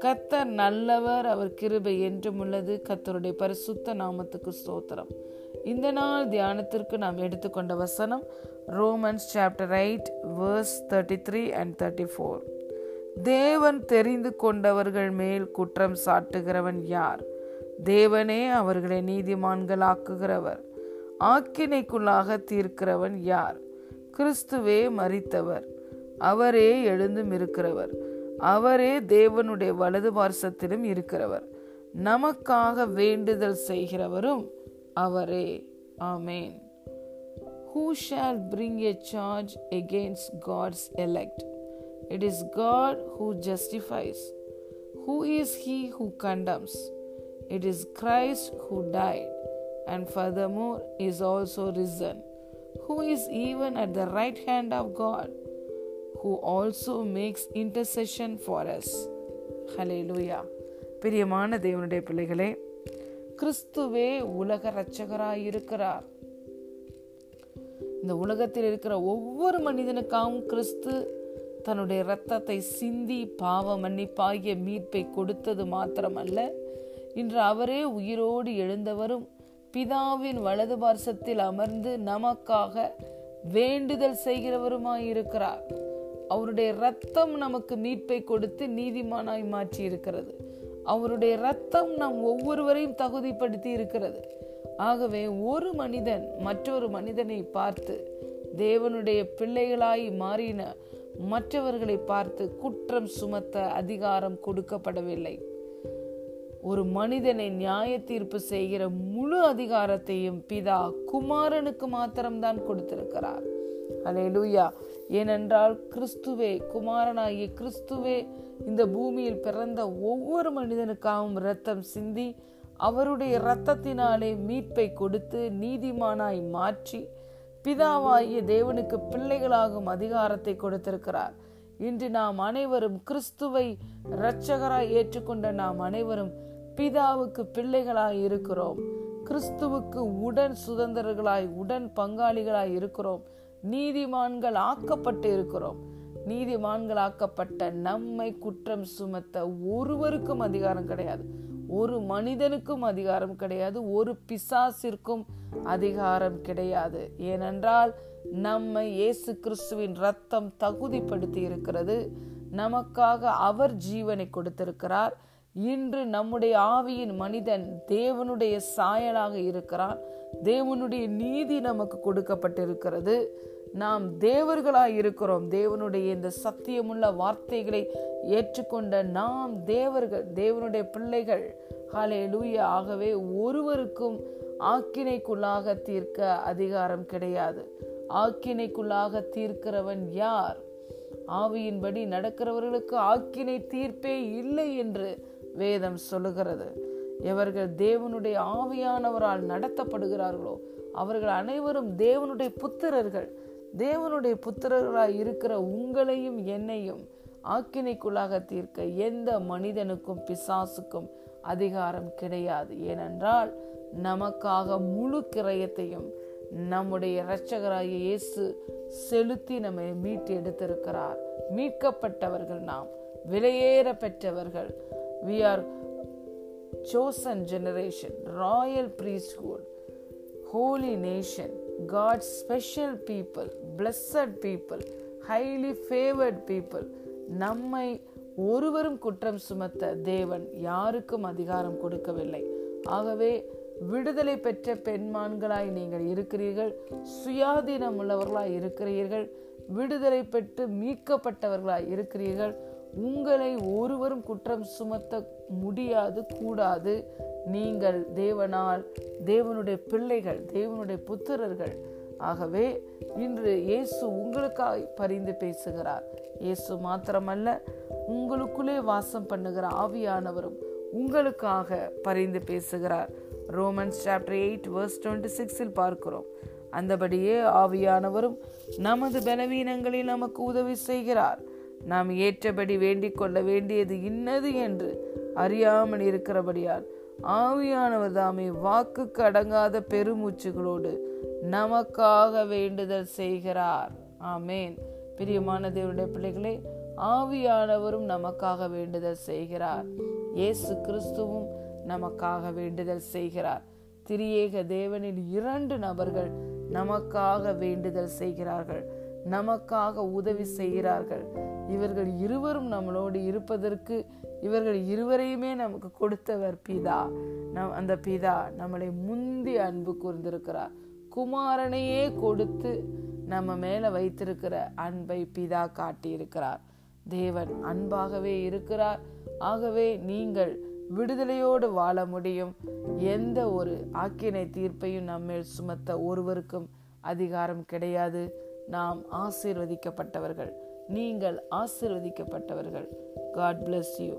கத்தர் நல்லவர் அவர் கிருபை என்றும் உள்ளது. கத்தருடைய பரிசுத்த நாமத்துக்கு ஸ்தோத்திரம். இந்த நாள் தியானத்திற்கு நாம் எடுத்துக்கொண்ட வசனம் Romans chapter eight verse thirty three and thirty four தேவன் தெரிந்து கொண்டவர்கள் மேல் குற்றம் சாட்டுகிறவன் யார்? தேவனே அவர்களை நீதிமான்கள் ஆக்குகிறவர் ஆக்கினைக்குள்ளாக தீர்க்கிறவன் யார்? கிறிஸ்துவே மறித்தவர் அவரே எழுந்தும் இருக்கிறவர் அவரே தேவனுடைய வலது பார்சத்திலும் இருக்கிறவர் நமக்காக வேண்டுதல் செய்கிறவரும் அவரே ஆமேன் who shall bring a charge against God's elect it is God who justifies who is he who condemns it is Christ who died and furthermore is also risen Who is even at the right hand of God who also makes intercession for us. ஹலேலூயா பிரியமான தேவனுடைய பிள்ளைகளே கிறிஸ்துவே உலக இரட்சகராய் இருக்கிறார் இந்த உலகத்தில் இருக்கிற ஒவ்வொரு மனிதனுக்காகவும் கிறிஸ்து தன்னுடைய இரத்தத்தை சிந்தி பாவ மன்னிப்பாகிய மீட்பை கொடுத்தது மாத்திரமல்ல இன்று அவரே உயிரோடு எழுந்தவரும் பிதாவின் வலது பார்சத்தில் அமர்ந்து நமக்காக வேண்டுதல் செய்கிறவருமாயிருக்கிறார். அவருடைய ரத்தம் நமக்கு மீட்பை கொடுத்து நீதிமானாய் மாற்றி இருக்கிறது அவருடைய ரத்தம் நம் ஒவ்வொருவரையும் தகுதிப்படுத்தி இருக்கிறது ஆகவே ஒரு மனிதன் மற்றொரு மனிதனை பார்த்து தேவனுடைய பிள்ளைகளாய் மாறின மற்றவர்களை பார்த்து குற்றம் சுமத்த அதிகாரம் கொடுக்கப்படவில்லை. ஒரு மனிதனை நியாய தீர்ப்பு செய்கிற முழு அதிகாரத்தையும் பிதா குமாரனுக்கு மாத்திரம்தான் கொடுத்திருக்கிறார். அலே லூயா ஏனென்றால் கிறிஸ்துவே குமாரனாகிய கிறிஸ்துவே இந்த பூமியில் பிறந்த ஒவ்வொரு மனிதனுக்காகவும் இரத்தம் சிந்தி அவருடைய இரத்தத்தினாலே மீட்பை கொடுத்து நீதிமானாய் மாற்றி பிதாவாகிய தேவனுக்கு பிள்ளைகளாகும் அதிகாரத்தை கொடுத்திருக்கிறார். இன்று நாம் அனைவரும் கிறிஸ்துவை இரட்சகராய் ஏற்றுக்கொண்ட நாம் அனைவரும் பிதாவுக்கு பிள்ளைகளாய் இருக்கிறோம். கிறிஸ்துவுக்கு உடன் சுதந்திரர்களாய் உடன் பங்காளிகளாய் இருக்கிறோம். நீதிமான்கள் ஆக்கப்பட்டு இருக்கிறோம். நீதிமான்கள் ஆக்கப்பட்ட நம்மை குற்றம் சுமத்த ஒருவருக்கும் அதிகாரம் கிடையாது. ஒரு மனிதனுக்கும் அதிகாரம் கிடையாது. ஒரு பிசாசிற்கும் அதிகாரம் கிடையாது. ஏனென்றால் நம்மை இயேசு கிறிஸ்துவின் ரத்தம் தகுதிப்படுத்தி இருக்கிறது. நமக்காக அவர் ஜீவனை கொடுத்திருக்கிறார். இன்று நம்முடைய ஆவியின் மனிதன் தேவனுடைய சாயலாக இருக்கிறான். தேவனுடைய நீதி நமக்கு கொடுக்கப்பட்டிருக்கிறது. நாம் தேவர்களாய் இருக்கிறோம். தேவனுடைய இந்த சத்தியமுள்ள வார்த்தைகளை ஏற்றுக்கொண்ட நாம் தேவர்கள் தேவனுடைய பிள்ளைகள் ஹாலே லூயா ஆகவே ஒருவருக்கும் ஆக்கினைக்குள்ளாக தீர்க்க அதிகாரம் கிடையாது. ஆக்கினைக்குள்ளாக தீர்க்கிறவன் யார்? ஆவியின்படி நடக்கிறவர்களுக்கு ஆக்கினை தீர்ப்பே இல்லை என்று வேதம் சொல்லுகிறது. எவர்கள் தேவனுடைய ஆவியானவரால் நடத்தப்படுகிறார்களோ அவர்கள் அனைவரும் தேவனுடைய புத்திரர்கள். தேவனுடைய புத்திரர்களாய் இருக்கிற உங்களையும் என்னையும் ஆக்கினைக்குள்ளாக தீர்க்க எந்த மனிதனுக்கும் பிசாசுக்கும் அதிகாரம் கிடையாது. ஏனென்றால் நமக்காக முழு கிரயத்தையும் நம்முடைய இரட்சகராகிய இயேசு செலுத்தி நம்மை மீட்டு எடுத்திருக்கிறார் மீட்கப்பட்டவர்கள் நாம் விலையேற பெற்றவர்கள். We are chosen generation, royal priesthood, holy nation, God's special people, blessed people, highly favored people. நம்மை ஒருவரும் குற்றம் சுமத்த தேவன் யாருக்கும் அதிகாரம் கொடுக்கவில்லை ஆகவே விடுதலை பெற்ற பெண்மான்களாய் நீங்கள் இருக்கிறீர்கள் சுயாதீனம் உள்ளவர்களாய் இருக்கிறீர்கள் விடுதலை பெற்று மீட்கப்பட்டவர்களாய் இருக்கிறீர்கள் உங்களை ஒருவரும் குற்றம் சுமத்த முடியாது கூடாது. நீங்கள் தேவனால் தேவனுடைய பிள்ளைகள் தேவனுடைய புத்திரர்கள். ஆகவே இன்று இயேசு உங்களுக்காக பரிந்து பேசுகிறார். இயேசு மாத்திரமல்ல உங்களுக்குள்ளே வாசம் பண்ணுகிற ஆவியானவரும் உங்களுக்காக பரிந்து பேசுகிறார். Romans chapter eight verse twenty சிக்ஸில் பார்க்கிறோம். அந்தபடியே ஆவியானவரும் நமது பலவீனங்களில் நமக்கு உதவி செய்கிறார். நாம் ஏற்றபடி வேண்டிக் கொள்ள வேண்டியது இன்னது என்று அறியாமல் இருக்கிறபடியால் ஆவியானவர் தாமே வாக்குக்கு அடங்காத பெருமூச்சுகளோடு நமக்காக வேண்டுதல் செய்கிறார். ஆமேன். பிரியமான தேவனுடைய பிள்ளைகளே ஆவியானவரும் நமக்காக வேண்டுதல் செய்கிறார். இயேசு கிறிஸ்துவும் நமக்காக வேண்டுதல் செய்கிறார். திரியேக தேவனின் இரண்டு நபர்கள் நமக்காக வேண்டுதல் செய்கிறார்கள். நமக்காக உதவி செய்கிறார்கள். இவர்கள் இருவரும் நம்மளோடு இருப்பதற்கு இவர்கள் இருவரையுமே நமக்கு கொடுத்தவர் பிதா. நம் அந்த பிதா நம்மளை முந்தி அன்பு கூர்ந்திருக்கிறார். குமாரனையே கொடுத்து நம்ம மேல வைத்திருக்கிற அன்பை பிதா காட்டியிருக்கிறார். தேவன் அன்பாகவே இருக்கிறார். ஆகவே நீங்கள் விடுதலையோடு வாழ முடியும். எந்த ஒரு ஆக்கினை தீர்ப்பையும் நம்மேல் சுமத்த ஒருவருக்கும் அதிகாரம் கிடையாது. நாம் ஆசீர்வதிக்கப்பட்டவர்கள். நீங்கள் ஆசீர்வதிக்கப்பட்டவர்கள். God bless you